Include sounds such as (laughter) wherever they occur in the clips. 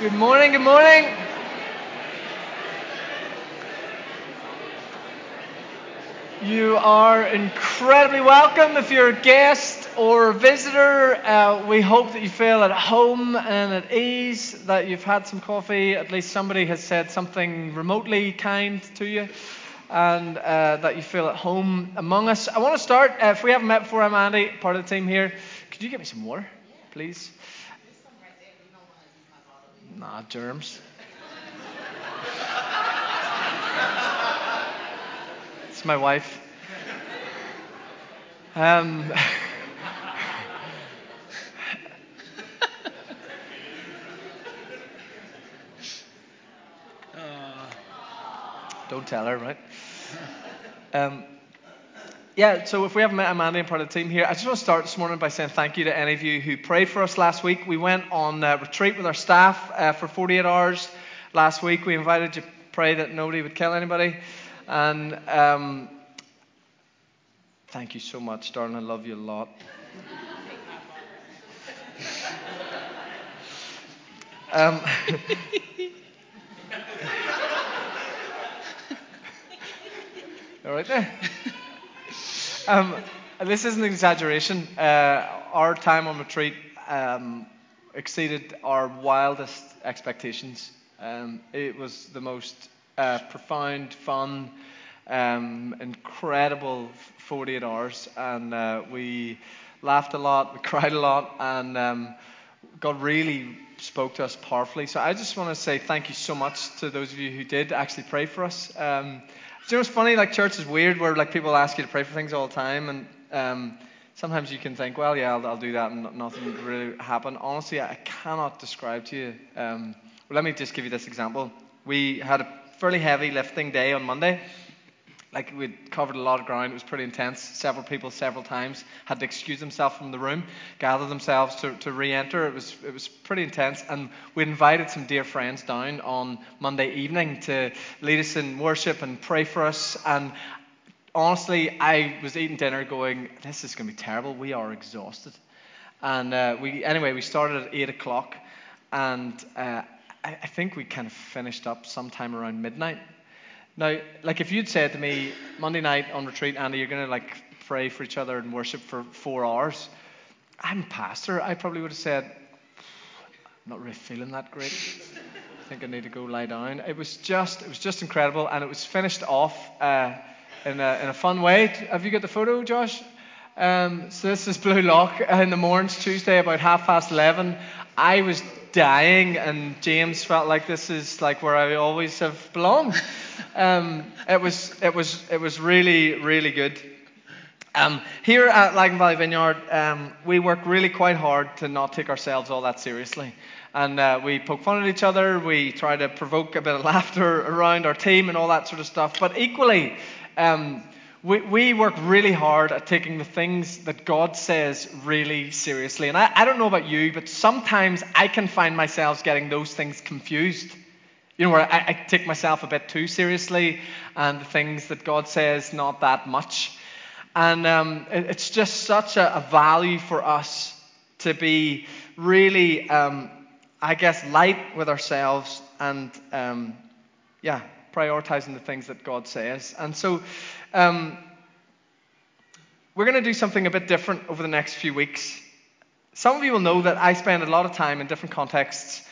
Good morning, good morning. You are incredibly welcome. If you're a guest or a visitor, uh, we hope that you feel at home and at ease, that you've had some coffee, at least somebody has said something remotely kind to you, and uh, that you feel at home among us. I want to start, uh, if we haven't met before, I'm Andy, part of the team here. Could you get me some water, please? Nah, germs. it's my wife. Um, (laughs) don't tell her, right? Um, yeah, so if we haven't met I'm Andy and part of the team here, I just want to start this morning by saying thank you to any of you who prayed for us last week. We went on retreat with our staff uh, for 48 hours last week. We invited you to pray that nobody would kill anybody. And um, thank you so much, darling. I love you a lot. um, (laughs) all right there. Um, this isn't an exaggeration. Uh, our time on retreat um, exceeded our wildest expectations. Um, it was the most uh, profound, fun, um, incredible 48 hours, and uh, we laughed a lot, we (laughs) cried a lot, and um, God really spoke to us powerfully. So I just want to say thank you so much to those of you who did actually pray for us. Um, you know, it's funny, like church is weird where like people ask you to pray for things all the time, and um, sometimes you can think, well, yeah, I'll, I'll do that, and nothing really happen. Honestly, I cannot describe to you. Um, well, let me just give you this example. We had a fairly heavy lifting day on Monday like we'd covered a lot of ground. It was pretty intense. Several people, several times, had to excuse themselves from the room, gather themselves to, to re-enter. It was it was pretty intense, and we invited some dear friends down on Monday evening to lead us in worship and pray for us. And honestly, I was eating dinner, going, "This is going to be terrible. We are exhausted." And uh, we anyway, we started at eight o'clock, and uh, I, I think we kind of finished up sometime around midnight. Now, like if you'd said to me Monday night on retreat, Andy, you're going to like pray for each other and worship for four hours, I'm a pastor. I probably would have said, I'm not really feeling that great. I think I need to go lie down. It was just, it was just incredible, and it was finished off uh, in, a, in a fun way. Have you got the photo, Josh? Um, so this is Blue Lock in the mornings, Tuesday, about half past eleven. I was dying, and James felt like this is like where I always have belonged. Um, it was it was it was really really good. Um, here at Lagan Valley Vineyard, um, we work really quite hard to not take ourselves all that seriously. And uh, we poke fun at each other, we try to provoke a bit of (laughs) laughter around our team and all that sort of stuff. But equally, um, we, we work really hard at taking the things that God says really seriously. And I, I don't know about you, but sometimes I can find myself getting those things confused. You know, where I, I take myself a bit too seriously and the things that God says not that much. And um, it, it's just such a, a, value for us to be really, um, I guess, light with ourselves and, um, yeah, prioritizing the things that God says. And so um, we're going to do something a bit different over the next few weeks. Some of you will know that I spend a lot of time in different contexts,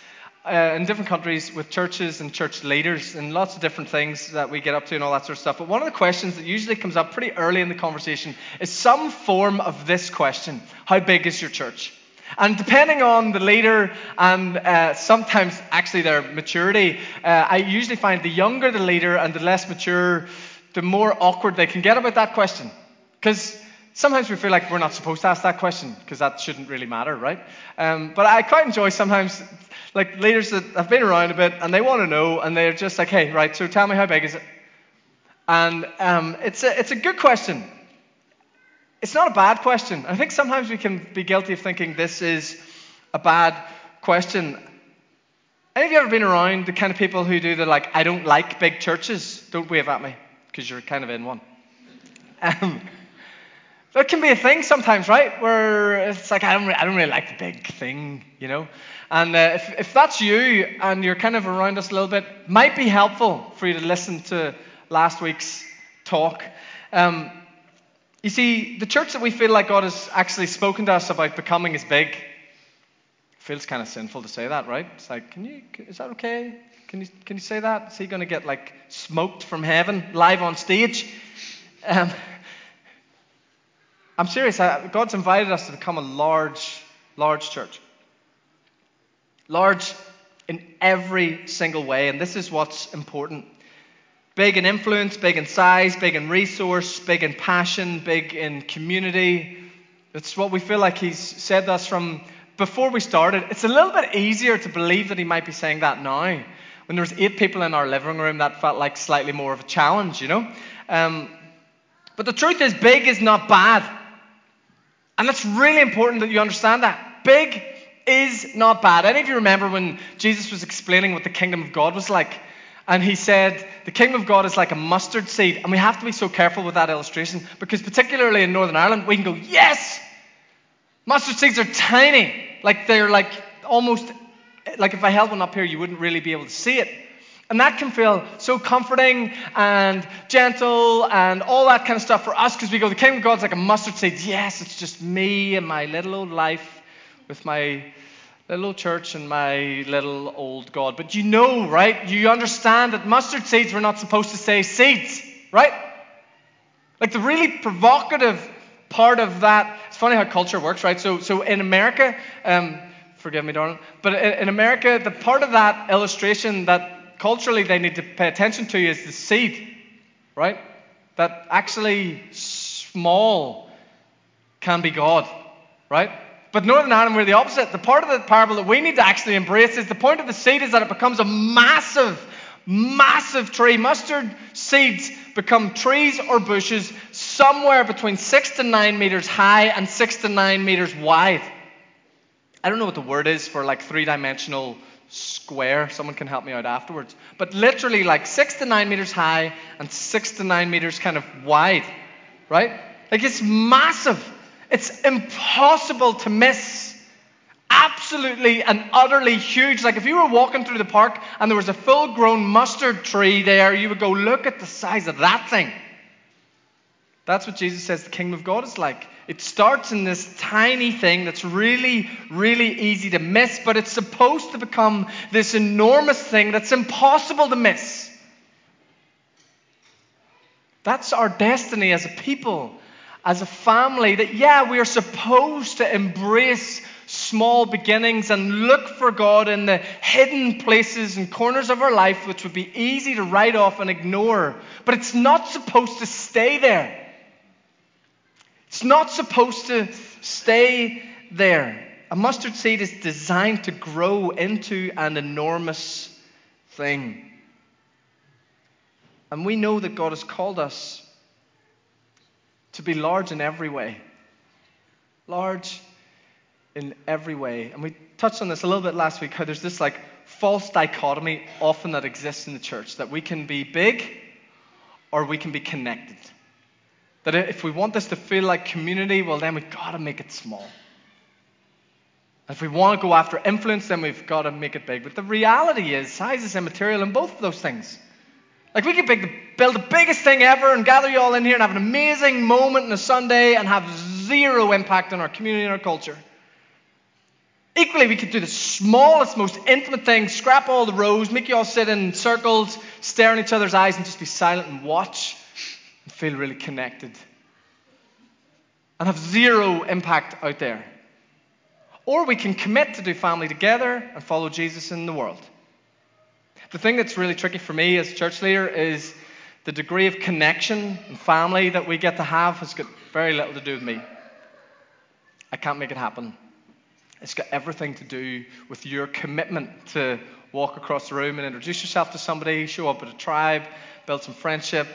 uh, in different countries, with churches and church leaders, and lots of different things that we get up to and all that sort of stuff. But one of the questions that usually comes up pretty early in the conversation is some form of this question How big is your church? And depending on the leader and uh, sometimes actually their maturity, uh, I usually find the younger the leader and the less mature, the more awkward they can get about that question. Because sometimes we feel like we're not supposed to ask that question because that shouldn't really matter, right? Um, but I quite enjoy sometimes like leaders that have been around a bit and they want to know and they're just like, hey, right, so tell me how big is it? And um, it's, a, it's a good question. It's not a bad question. I think sometimes we can be guilty of thinking this is a bad question. Any of you ever been around the kind of people who do the like, I don't like big churches? Don't wave at me, because you're kind of in one. Um, That can be a thing sometimes, right? Where it's like, I don't, I don't really like the big thing, you know? And uh, if, if that's you and you're kind of around us a little bit, might be helpful for you to listen to last week's talk. Um, you see, the church that we feel like God has actually spoken to us about becoming is big. Feels kind of sinful to say that, right? It's like, can you, is that okay? Can you, can you say that? Is he going to get like smoked from heaven live on stage? Um, I'm serious. God's invited us to become a large, large church. Large in every single way, and this is what's important. Big in influence, big in size, big in resource, big in passion, big in community. It's what we feel like He's said to us from before we started. It's a little bit easier to believe that He might be saying that now. When there was eight people in our living room, that felt like slightly more of a challenge, you know. Um, but the truth is, big is not bad. And that's really important that you understand that. Big is not bad. Any of you remember when Jesus was explaining what the kingdom of God was like? And he said, The kingdom of God is like a mustard seed. And we have to be so careful with that illustration because, particularly in Northern Ireland, we can go, Yes! Mustard seeds are tiny. Like they're like almost, like if I held one up here, you wouldn't really be able to see it. And that can feel so comforting and gentle and all that kind of stuff for us because we go, the kingdom of God's like a mustard seed. Yes, it's just me and my little old life with my little old church and my little old God. But you know, right? You understand that mustard seeds were not supposed to say seeds, right? Like the really provocative part of that, it's funny how culture works, right? So, so in America, um, forgive me, darling, but in America, the part of that illustration that culturally they need to pay attention to is the seed, right? That actually small can be God, right? But Northern Ireland, we're the opposite. The part of the parable that we need to actually embrace is the point of the seed is that it becomes a massive, massive tree. Mustard seeds become trees or bushes somewhere between six to nine meters high and six to nine meters wide. I don't know what the word is for like three dimensional square. Someone can help me out afterwards. But literally like six to nine meters high and six to nine meters kind of wide, right? Like it's massive. It's impossible to miss. Absolutely and utterly huge. Like if you were walking through the park and there was a full grown mustard tree there, you would go, look at the size of that thing. That's what Jesus says the kingdom of God is like. It starts in this tiny thing that's really, really easy to miss, but it's supposed to become this enormous thing that's impossible to miss. That's our destiny as a people, as a family, that, yeah, we are supposed to embrace small beginnings and look for God in the hidden places and corners of our life, which would be easy to write off and ignore. But it's not supposed to stay there. It's not supposed to stay there. A mustard seed is designed to grow into an enormous thing. And we know that God has called us to be large in every way. Large in every way. And we touched on this a little bit last week how there's this like false dichotomy often that exists in the church that we can be big or we can be connected. That if we want this to feel like community, well, then we've got to make it small. If we want to go after influence, then we've got to make it big. But the reality is, size is immaterial in both of those things. Like we could the, build the biggest thing ever and gather you all in here and have an amazing moment on a Sunday and have zero impact on our community and our culture. Equally, we could do the smallest, most intimate thing, scrap all the rows, make you all sit in circles, stare in each other's eyes, and just be silent and watch feel really connected and have zero impact out there. Or we can commit to do family together and follow Jesus in the world. The thing that's really tricky for me as a church leader is the degree of connection and family that we get to have has got very little to do with me. I can't make it happen. It's got everything to do with your commitment to walk across the room and introduce yourself to somebody, show up at a tribe, build some friendship,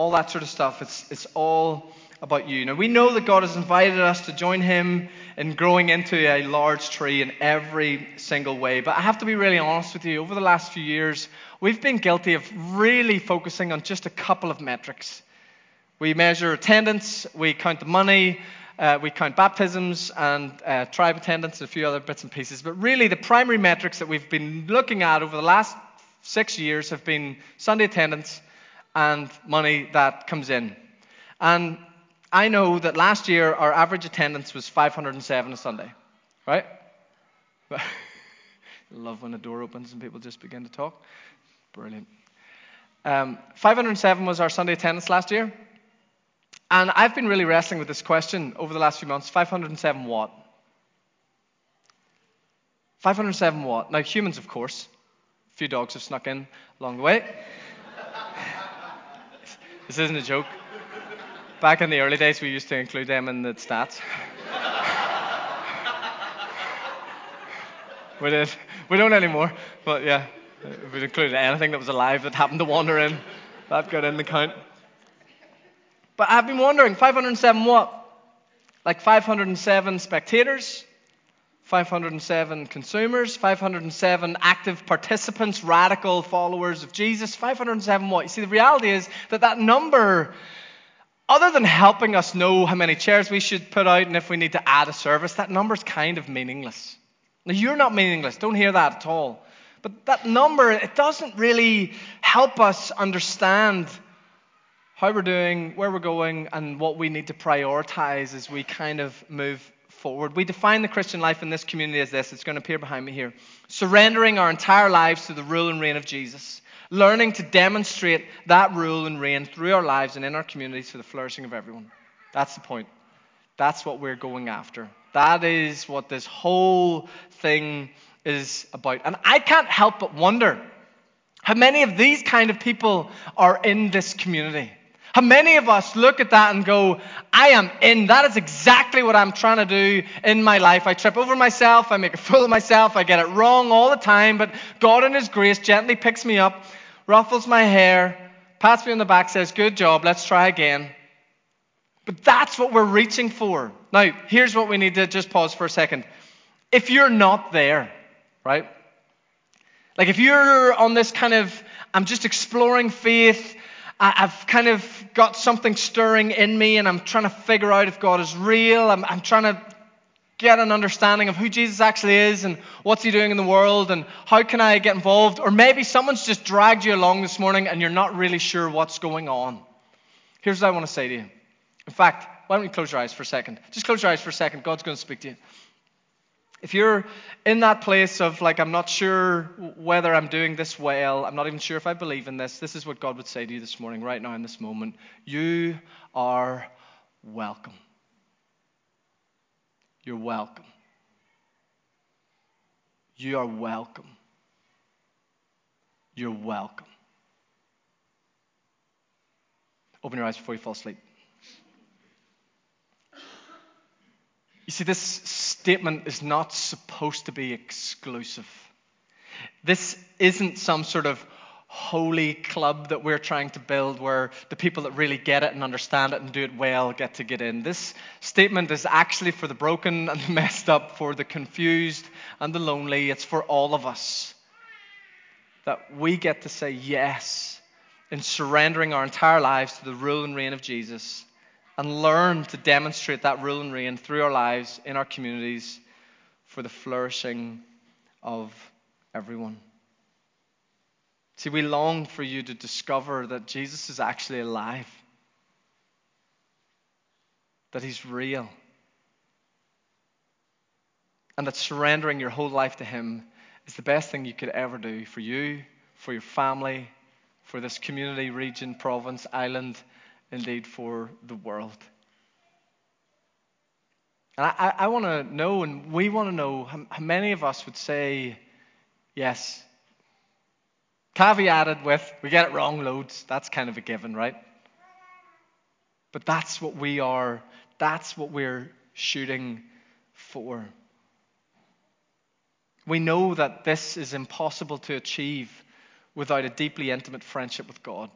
all that sort of stuff. It's, it's all about you. Now, we know that God has invited us to join Him in growing into a large tree in every single way. But I have to be really honest with you. Over the last few years, we've been guilty of really focusing on just a couple of metrics. We measure attendance, we count the money, uh, we count baptisms and uh, tribe attendance and a few other bits and pieces. But really, the primary metrics that we've been looking at over the last six years have been Sunday attendance and money that comes in. And I know that last year our average attendance was 507 a Sunday, right? (laughs) Love when the door opens and people just begin to talk. Brilliant. Um, 507 was our Sunday attendance last year. And I've been really wrestling with this question over the last few months 507 what? 507 what? Now, humans, of course. A few dogs have snuck in along the way. This isn't a joke. Back in the early days, we used to include them in the stats. we did. We don't anymore, but yeah, we included anything that was alive that happened to wander in. That got in the count. But I've been wondering 507 what? Like 507 spectators, 507 consumers, 507 active participants, radical followers of Jesus, 507 what? You see, the reality is that that number, other than helping us know how many chairs we should put out and if we need to add a service, that number's kind of meaningless. Now, you're not meaningless, don't hear that at all. But that number, it doesn't really help us understand how we're doing, where we're going, and what we need to prioritize as we kind of move forward. We define the Christian life in this community as this. It's going to appear behind me here. Surrendering our entire lives to the rule and reign of Jesus. Learning to demonstrate that rule and reign through our lives and in our communities for the flourishing of everyone. That's the point. That's what we're going after. That is what this whole thing is about. And I can't help but wonder how many of these kind of people are in this community. How many of us look at that and go, I am in. That is exactly what I'm trying to do in my life. I trip over myself. I make a fool of myself. I get it wrong all the time. But God, in His grace, gently picks me up, ruffles my hair, pats me on the back, says, Good job. Let's try again. But that's what we're reaching for. Now, here's what we need to just pause for a second. If you're not there, right? Like if you're on this kind of, I'm just exploring faith. I've kind of got something stirring in me and I'm trying to figure out if God is real. I'm, I'm, trying to get an understanding of who Jesus actually is and what's he doing in the world and how can I get involved. Or maybe someone's just dragged you along this morning and you're not really sure what's going on. Here's what I want to say to you. In fact, why don't you close your eyes for a second? Just close your eyes for a second. God's going to speak to you. If you're in that place of like, I'm not sure whether I'm doing this well, I'm not even sure if I believe in this, this is what God would say to you this morning, right now in this moment. You are welcome. You're welcome. You are welcome. You're welcome. Open your eyes before you fall asleep. You see, this statement is not supposed to be exclusive. This isn't some sort of holy club that we're trying to build where the people that really get it and understand it and do it well get to get in. This statement is actually for the broken and the (laughs) messed up, for the confused and the lonely. It's for all of us. That we get to say yes in surrendering our entire lives to the rule and reign of Jesus and learn to demonstrate that rule and reign through our lives, in our communities, for the flourishing of everyone. See, we long for you to discover that Jesus is actually alive, that he's real, and that surrendering your whole life to him is the best thing you could ever do for you, for your family, for this community, region, province, island indeed for the world. And I, I, I want to know, and we want to know, how, how many of us would say yes. Caveated with, we get it wrong loads. That's kind of a given, right? But that's what we are, that's what we're shooting for. We know that this is impossible to achieve without a deeply intimate friendship with God.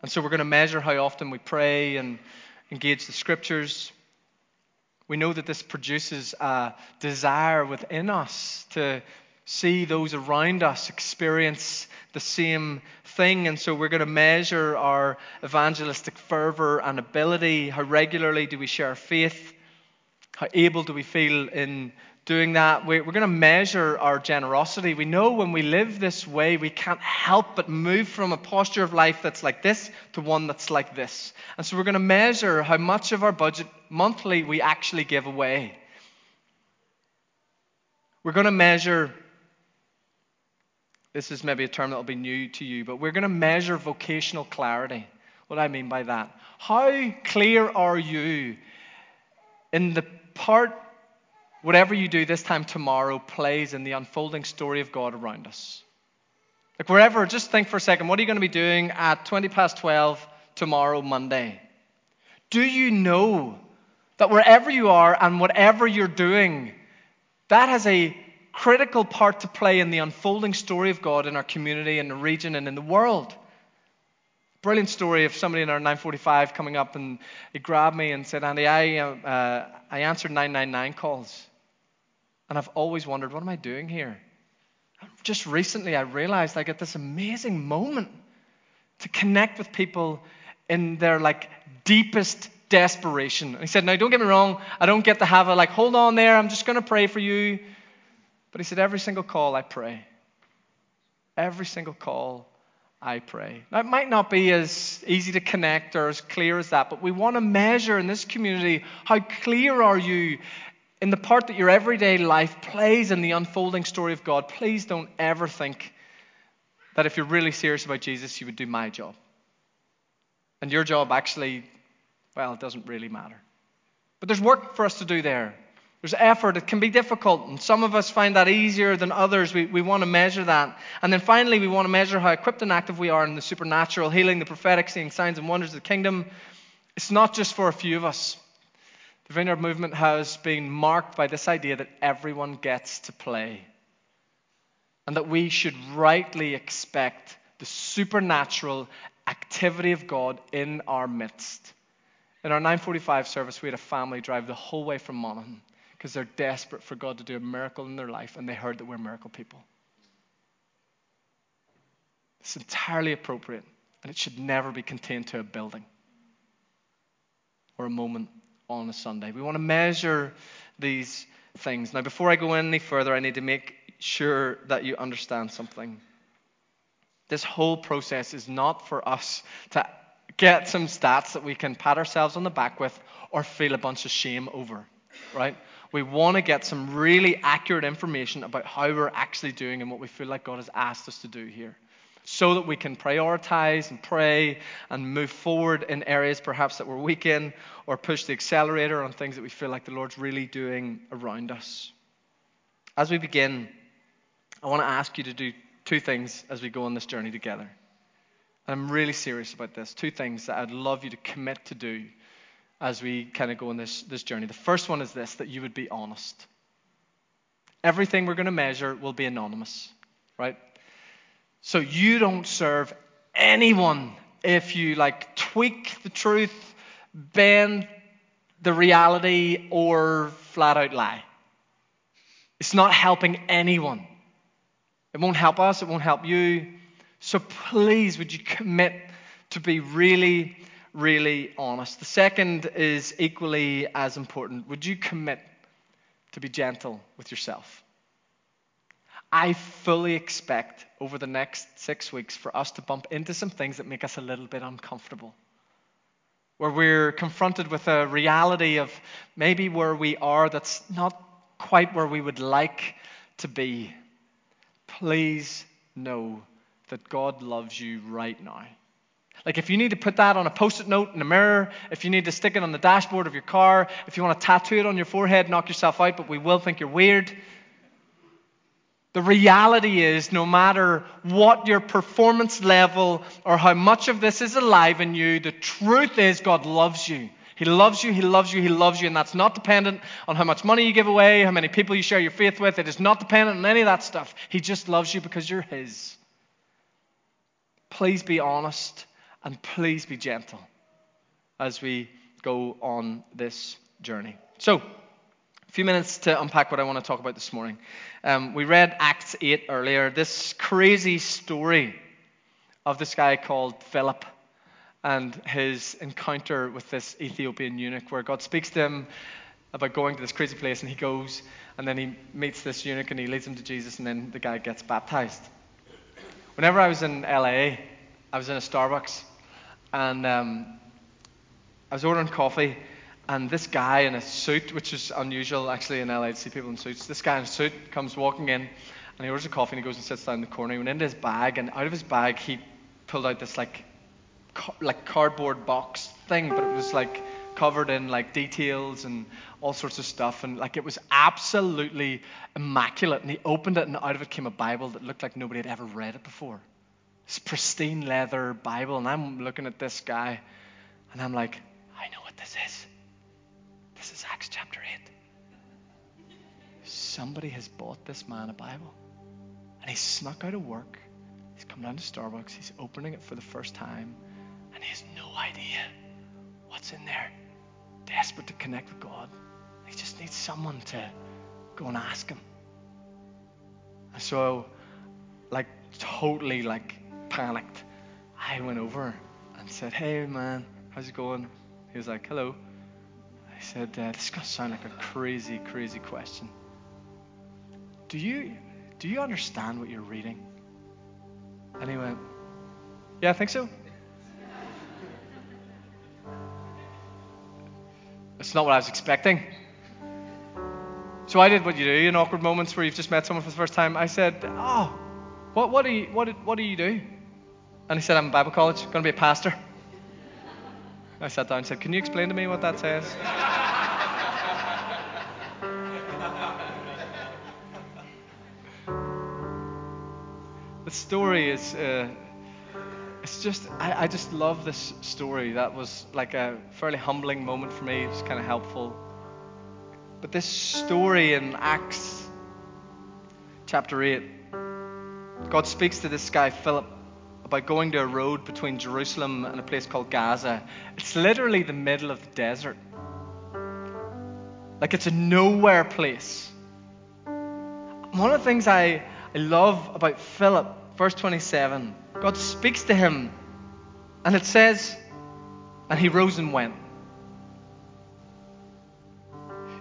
And so we're going to measure how often we pray and engage the scriptures. We know that this produces a desire within us to see those around us experience the same thing. And so we're going to measure our evangelistic fervor and ability. How regularly do we share faith? How able do we feel in doing that. We're, going to measure our generosity. We know when we live this way, we can't help but move from a posture of life that's like this to one that's like this. And so we're going to measure how much of our budget monthly we actually give away. We're going to measure, this is maybe a term that will be new to you, but we're going to measure vocational clarity. What do I mean by that? How clear are you in the part whatever you do this time tomorrow plays in the unfolding story of God around us. Like wherever, just think for a second, what are you going to be doing at 20 past 12 tomorrow, Monday? Do you know that wherever you are and whatever you're doing, that has a critical part to play in the unfolding story of God in our community, in the region, and in the world? Brilliant story of somebody in our 945 coming up and he grabbed me and said, Andy, I, uh, I answered 999 calls. And I've always wondered, what am I doing here? Just recently, I realized I get this amazing moment to connect with people in their like deepest desperation. And he said, Now, don't get me wrong, I don't get to have a like, hold on there, I'm just going to pray for you. But he said, Every single call I pray. Every single call I pray. Now, it might not be as easy to connect or as clear as that, but we want to measure in this community how clear are you in the part that your everyday life plays in the unfolding story of God, please don't ever think that if you're really serious about Jesus, you would do my job. And your job actually, well, it doesn't really matter. But there's work for us to do there. There's effort. It can be difficult. And some of us find that easier than others. We, we want to measure that. And then finally, we want to measure how equipped and active we are in the supernatural, healing, the prophetic, seeing signs and wonders of the kingdom. It's not just for a few of us. The Vineyard movement has been marked by this idea that everyone gets to play. And that we should rightly expect the supernatural activity of God in our midst. In our 945 service, we had a family drive the whole way from Monaghan because they're desperate for God to do a miracle in their life and they heard that we're miracle people. It's entirely appropriate and it should never be contained to a building or a moment on a Sunday. We want to measure these things. Now, before I go any further, I need to make sure that you understand something. This whole process is not for us to get some stats that we can pat ourselves on the back with or feel a bunch of shame over, right? We want to get some really accurate information about how we're actually doing and what we feel like God has asked us to do here so that we can prioritize and pray and move forward in areas perhaps that we're weak in or push the accelerator on things that we feel like the Lord's really doing around us. As we begin, I want to ask you to do two things as we go on this journey together. And I'm really serious about this. Two things that I'd love you to commit to do as we kind of go on this, this journey. The first one is this that you would be honest. Everything we're going to measure will be anonymous, right? So you don't serve anyone if you like tweak the truth, bend the reality, or flat out lie. It's not helping anyone. It won't help us, it won't help you. So please, would you commit to be really, really honest? The second is equally as important. Would you commit to be gentle with yourself? I fully expect over the next six weeks for us to bump into some things that make us a little bit uncomfortable. Where we're confronted with a reality of maybe where we are that's not quite where we would like to be. Please know that God loves you right now. Like, if you need to put that on a post it note in the mirror, if you need to stick it on the dashboard of your car, if you want to tattoo it on your forehead, knock yourself out, but we will think you're weird. The reality is, no matter what your performance level or how much of this is alive in you, the truth is God loves you. He loves you, He loves you, He loves you, and that's not dependent on how much money you give away, how many people you share your faith with. It is not dependent on any of that stuff. He just loves you because you're His. Please be honest and please be gentle as we go on this journey. So, a few minutes to unpack what I want to talk about this morning. Um, we read Acts 8 earlier, this crazy story of this guy called Philip and his encounter with this Ethiopian eunuch, where God speaks to him about going to this crazy place, and he goes, and then he meets this eunuch and he leads him to Jesus, and then the guy gets baptized. Whenever I was in LA, I was in a Starbucks, and um, I was ordering coffee, and this guy in a suit, which is unusual actually in LA to see people in suits, this guy in a suit comes walking in, and he orders a coffee, and he goes and sits down in the corner. He went into his bag, and out of his bag, he pulled out this like, ca- like cardboard box thing, but it was like covered in like details and all sorts of stuff, and like it was absolutely immaculate. And he opened it, and out of it came a Bible that looked like nobody had ever read it before. This pristine leather Bible, and I'm looking at this guy, and I'm like, I know what this is. Somebody has bought this man a Bible. And he's snuck out of work. He's come down to Starbucks. He's opening it for the first time. And he has no idea what's in there. Desperate to connect with God. He just needs someone to go and ask him. And so, like, totally, like, panicked. I went over and said, Hey, man, how's it going? He was like, Hello. I said, uh, This is going to sound like a crazy, crazy question. Do you, do you understand what you're reading? And he went, Yeah, I think so. It's not what I was expecting. So I did what you do in awkward moments where you've just met someone for the first time. I said, Oh, what, what, do, you, what, what do you do? And he said, I'm in Bible college, going to be a pastor. I sat down and said, Can you explain to me what that says? Story is. Uh, it's just, I, I just love this story. That was like a fairly humbling moment for me. It was kind of helpful. But this story in Acts chapter 8, God speaks to this guy, Philip, about going to a road between Jerusalem and a place called Gaza. It's literally the middle of the desert. Like it's a nowhere place. One of the things I, I love about Philip, verse 27, God speaks to him, and it says, and he rose and went.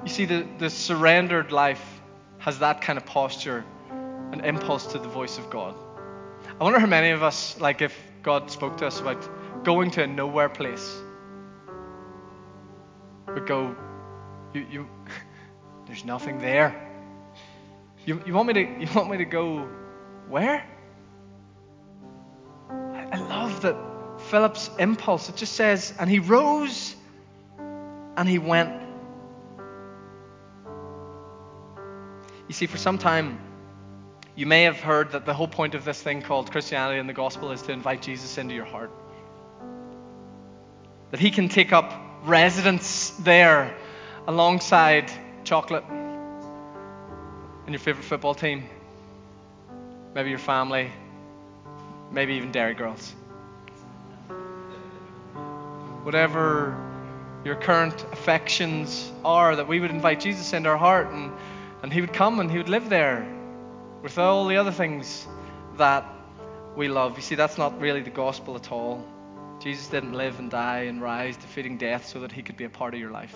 You see, the, the surrendered life has that kind of posture and impulse to the voice of God. I wonder how many of us, like if God spoke to us about going to a nowhere place, would go, you, you, (laughs) there's nothing there. You, you, want me to, you want me to go where? That Philip's impulse. It just says, and he rose and he went. You see, for some time, you may have heard that the whole point of this thing called Christianity and the gospel is to invite Jesus into your heart. That he can take up residence there alongside chocolate and your favorite football team, maybe your family, maybe even Derry Girls. Whatever your current affections are, that we would invite Jesus into our heart and, and he would come and he would live there with all the other things that we love. You see, that's not really the gospel at all. Jesus didn't live and die and rise, defeating death so that he could be a part of your life.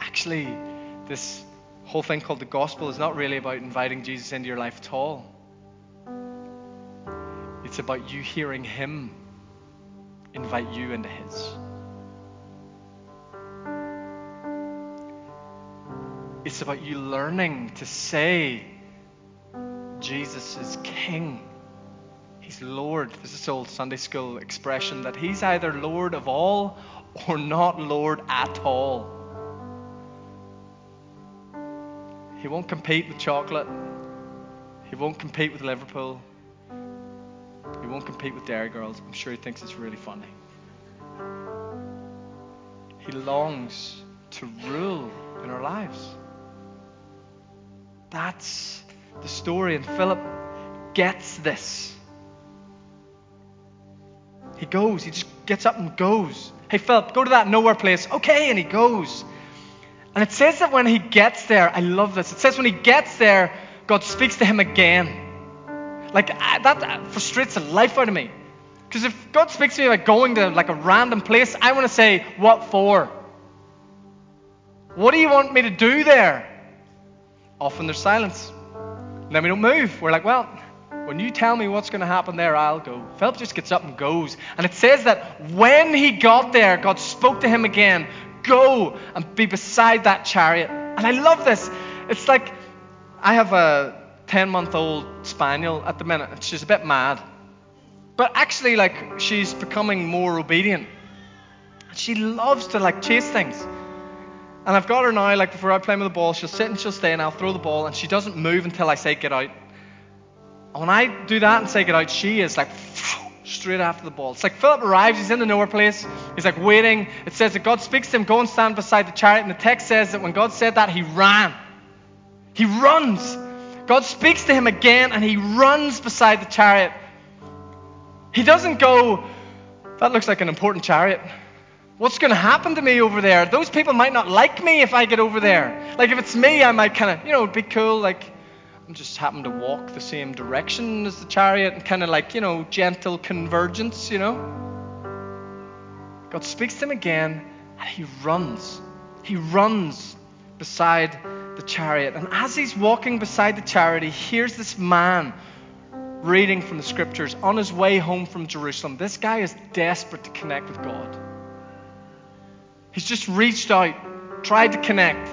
Actually, this whole thing called the gospel is not really about inviting Jesus into your life at all. It's about you hearing him invite you into his. It's about you learning to say, Jesus is King. He's Lord. This is old Sunday school expression that He's either Lord of all or not Lord at all. He won't compete with chocolate. He won't compete with Liverpool. He won't compete with Derry Girls. I'm sure he thinks it's really funny. He longs to rule in our lives. That's the story, and Philip gets this. He goes, he just gets up and goes. Hey, Philip, go to that nowhere place. Okay, and he goes. And it says that when he gets there, I love this. It says when he gets there, God speaks to him again. Like, I, that uh, frustrates the life out of me. Because if God speaks to me about going to like a random place, I want to say, what for? What do you want me to do there? Often there's silence. then we don't move. We're like, well, when you tell me what's going to happen there, I'll go. Philip just gets up and goes. And it says that when he got there, God spoke to him again Go and be beside that chariot. And I love this. It's like I have a 10 month old spaniel at the minute, she's a bit mad. But actually, like, she's becoming more obedient. She loves to, like, chase things. And I've got her now, like, before I play with the ball, she'll sit and she'll stay, and I'll throw the ball, and she doesn't move until I say, get out. And when I do that and say, get out, she is like, straight after the ball. It's like Philip arrives, he's in the nowhere place, he's like waiting. It says that God speaks to him, go and stand beside the chariot. And the text says that when God said that, he ran. He runs. God speaks to him again, and he runs beside the chariot. He doesn't go, that looks like an important chariot. What's going to happen to me over there? Those people might not like me if I get over there. Like if it's me, I might kind of, you know, be cool. Like I'm just happen to walk the same direction as the chariot and kind of like, you know, gentle convergence, you know. God speaks to him again and he runs. He runs beside the chariot. And as he's walking beside the chariot, he hears this man reading from the scriptures on his way home from Jerusalem. This guy is desperate to connect with God. He's just reached out, tried to connect.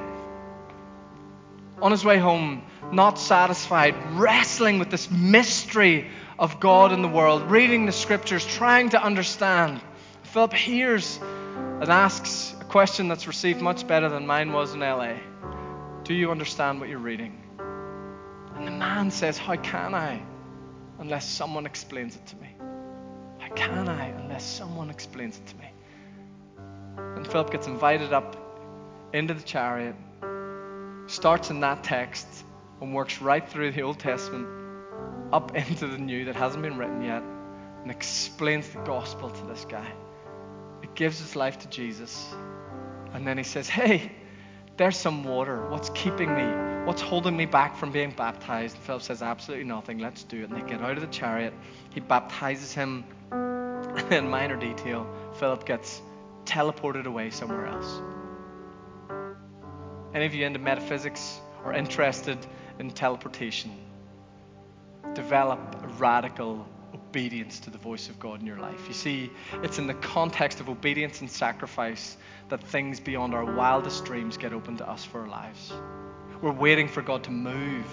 On his way home, not satisfied, wrestling with this mystery of God in the world, reading the scriptures, trying to understand. Philip hears and asks a question that's received much better than mine was in LA Do you understand what you're reading? And the man says, How can I? unless someone explains it to me? How can I unless someone explains it to me? And Philip gets invited up into the chariot, starts in that text, and works right through the Old Testament up (laughs) into the New that hasn't been written yet and explains the gospel to this guy. It gives his life to Jesus. And then he says, Hey, there's some water. What's keeping me? What's holding me back from being baptized? And Philip says, Absolutely nothing. Let's do it. And they get out of the chariot. He baptizes him. (laughs) Then, minor detail, Philip gets teleported away somewhere else. Any of you into metaphysics or interested in teleportation? Develop a radical obedience to the voice of God in your life. You see, it's in the context of obedience and sacrifice that things beyond our wildest dreams get open to us for our lives. We're waiting for God to move.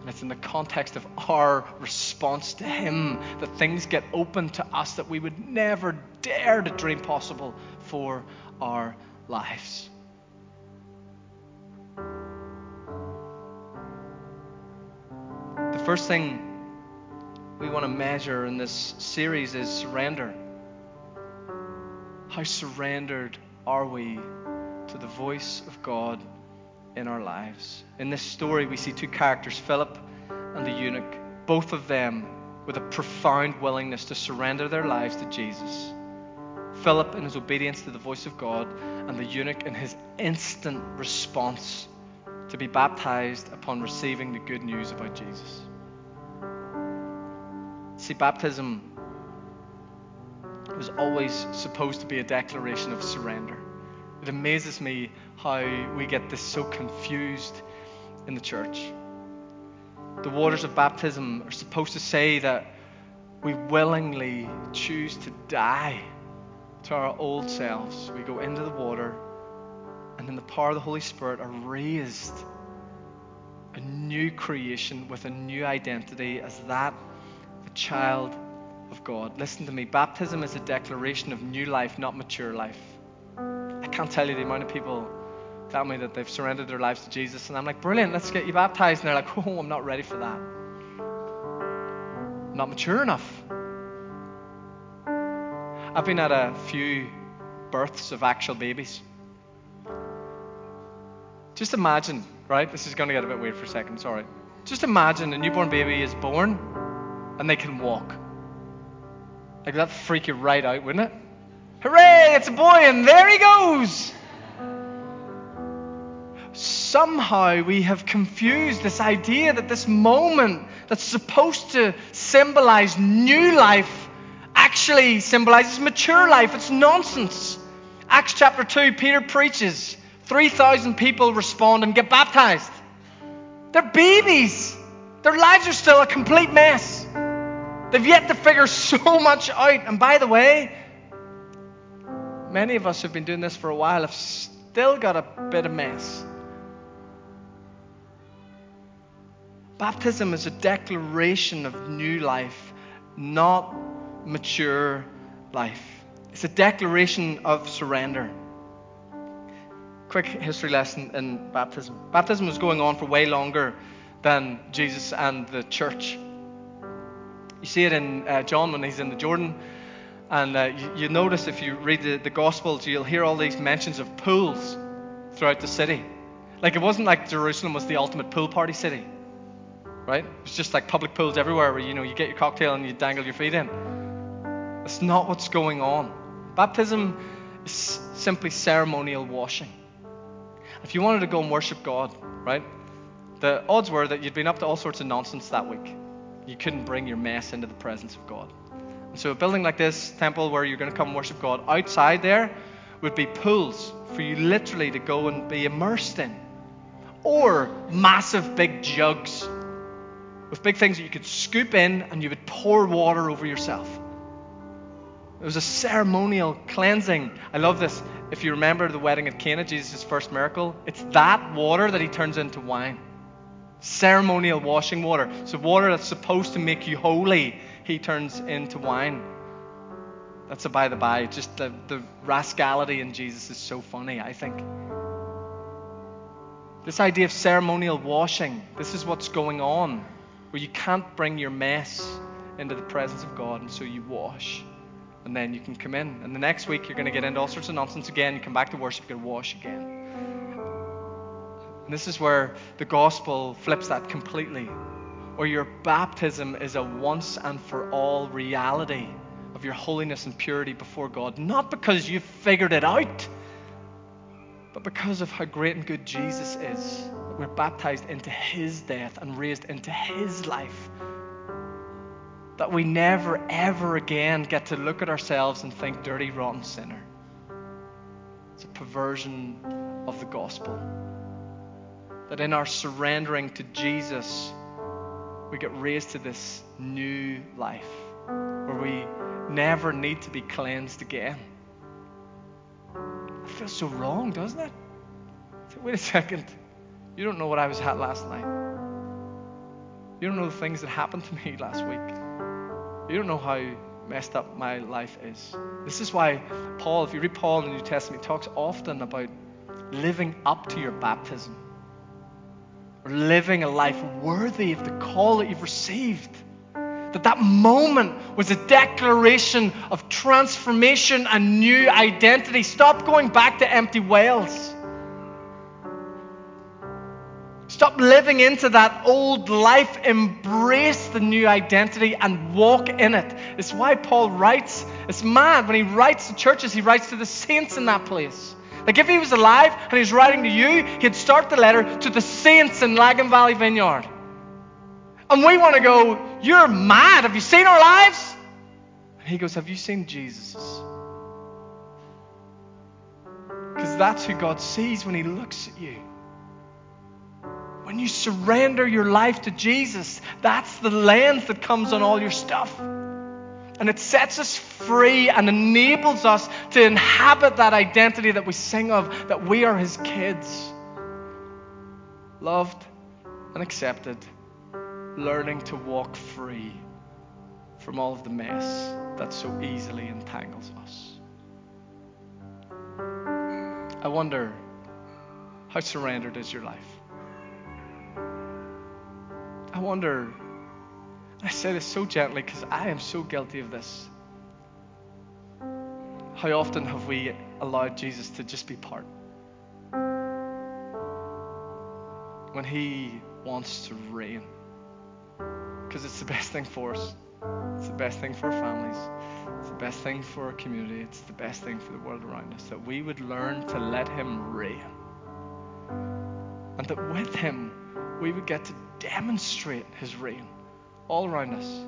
And it's in the context of our response to Him that things get open to us that we would never dare to dream possible for our lives. The first thing we want to measure in this series is surrender. How surrendered are we to the voice of God in our lives. In this story, we see two characters, Philip and the eunuch, both of them with a profound willingness to surrender their lives to Jesus. Philip in his obedience to the voice of God, and the eunuch in his instant response to be baptized upon receiving the good news about Jesus. See, baptism was always supposed to be a declaration of surrender. It amazes me how we get this so confused in the church. The waters of baptism are supposed to say that we willingly choose to die to our old selves. We go into the water, and in the power of the Holy Spirit are raised a new creation with a new identity as that a child of God. Listen to me. Baptism is a declaration of new life, not mature life. I can't tell you the amount of people tell me that they've surrendered their lives to Jesus, and I'm like, brilliant, let's get you baptized. And they're like, (laughs) oh, I'm not ready for that. Not mature enough. I've been at a few births of actual babies. Just imagine, right? This is going to get a bit weird for a second, sorry. Just imagine a newborn baby is born and they can walk. Like that freak you right out, wouldn't it? Hooray, it's a boy, and there he goes. somehow we have confused this idea that this moment that's supposed to symbolize new life actually symbolizes mature life. It's nonsense. Acts chapter 2, Peter preaches. 3,000 people respond and get baptized. They're babies. Their lives are still a complete mess. They've yet to figure so much out. And by the way, many of us who've been doing this for a while have still got a bit of mess. Baptism is a declaration of new life, not mature life. It's a declaration of surrender. Quick history lesson in baptism. Baptism was going on for way longer than Jesus and the church. You see it in uh, John when he's in the Jordan. And uh, you, you, notice if you read the, the Gospels, you'll hear all these mentions of pools throughout the city. Like it wasn't like Jerusalem was the ultimate pool party city, right? It's just like public pools everywhere where you know you get your cocktail and you dangle your feet in. That's not what's going on. Baptism is simply ceremonial washing. If you wanted to go and worship God, right? The odds were that you'd been up to all sorts of nonsense that week. You couldn't bring your mess into the presence of God. And so, a building like this, temple where you're going to come worship God, outside there would be pools for you literally to go and be immersed in. Or massive big jugs with big things that you could scoop in and you would pour water over yourself. It was a ceremonial cleansing. I love this. If you remember the wedding at Cana, Jesus' first miracle, it's that water that he turns into wine. Ceremonial washing water. So, water that's supposed to make you holy, he turns into wine. That's a by the by. Just the, the rascality in Jesus is so funny, I think. This idea of ceremonial washing, this is what's going on, where you can't bring your mess into the presence of God, and so you wash and then you can come in. And the next week, you're going to get into all sorts of nonsense again. You come back to worship, you wash again. And this is where the gospel flips that completely, or your baptism is a once and for all reality of your holiness and purity before God, not because you've figured it out, but because of how great and good Jesus is. We're baptized into his death and raised into his life that we never, ever again get to look at ourselves and think, dirty, rotten sinner. It's a perversion of the gospel. That in our surrendering to Jesus, we get raised to this new life where we never need to be cleansed again. It feels so wrong, doesn't it? Wait a second. You don't know what I was at last night. You don't know the things that happened to me (laughs) last week. You don't know how messed up my life is. This is why Paul, if you read Paul in the New Testament, talks often about living up to your baptism living a life worthy of the call that you've received. That that moment was a declaration of transformation and new identity. Stop going back to empty wells. Stop living into that old life. Embrace the new identity and walk in it. It's why Paul writes. It's mad when he writes to churches, he writes to the saints in that place. Like if he was alive and he was writing to you, he'd start the letter to the saints in Lagan Valley Vineyard. And we want to go, You're mad. Have you seen our lives? And he goes, Have you seen Jesus's? Because that's who God sees when he looks at you. When you surrender your life to Jesus, that's the lens that comes on all your stuff. And it sets us free and enables us to inhabit that identity that we sing of, that we are His kids. Loved and accepted, learning to walk free from all of the mess that so easily entangles us. I wonder how surrendered is your life? I wonder, I say this so gently because I am so guilty of this. How often have we allowed Jesus to just be part? When He wants to reign. Because it's the best thing for us, it's the best thing for our families, it's the best thing for our community, it's the best thing for the world around us that we would learn to let Him reign. And that with him, we would get to demonstrate his reign all around us.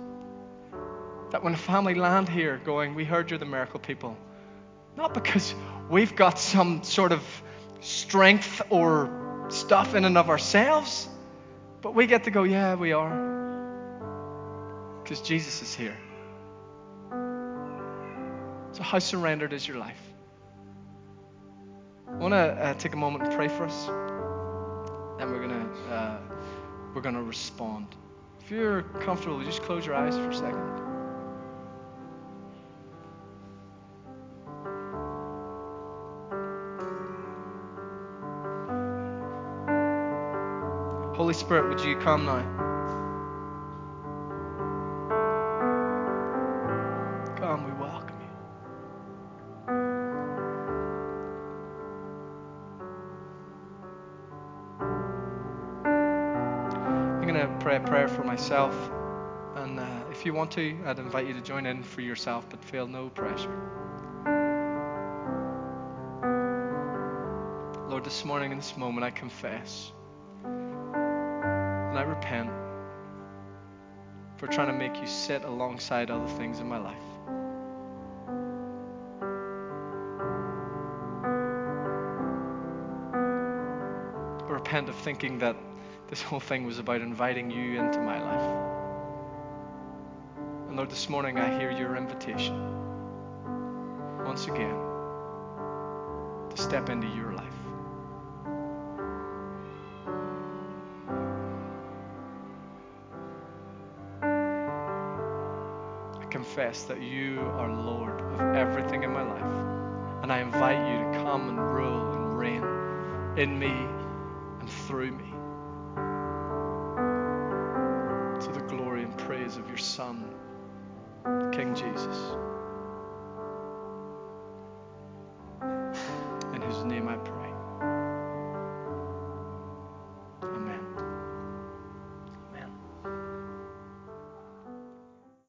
That when a family land here going, We heard you're the miracle people, not because we've got some sort of strength or stuff in and of ourselves, but we get to go, Yeah, we are. Because Jesus is here. So, how surrendered is your life? I want to uh, take a moment and pray for us. Then we're gonna uh, we're gonna respond. If you're comfortable, just close your eyes for a second. Holy Spirit, would you come now? Myself. And uh, if you want to, I'd invite you to join in for yourself, but feel no pressure. Lord, this morning in this moment, I confess and I repent for trying to make you sit alongside other things in my life. I repent of thinking that this whole thing was about inviting you into my life. And Lord, this morning I hear your invitation once again to step into your life. I confess that you are Lord of everything in my life. And I invite you to come and rule and reign in me and through me Son, King Jesus.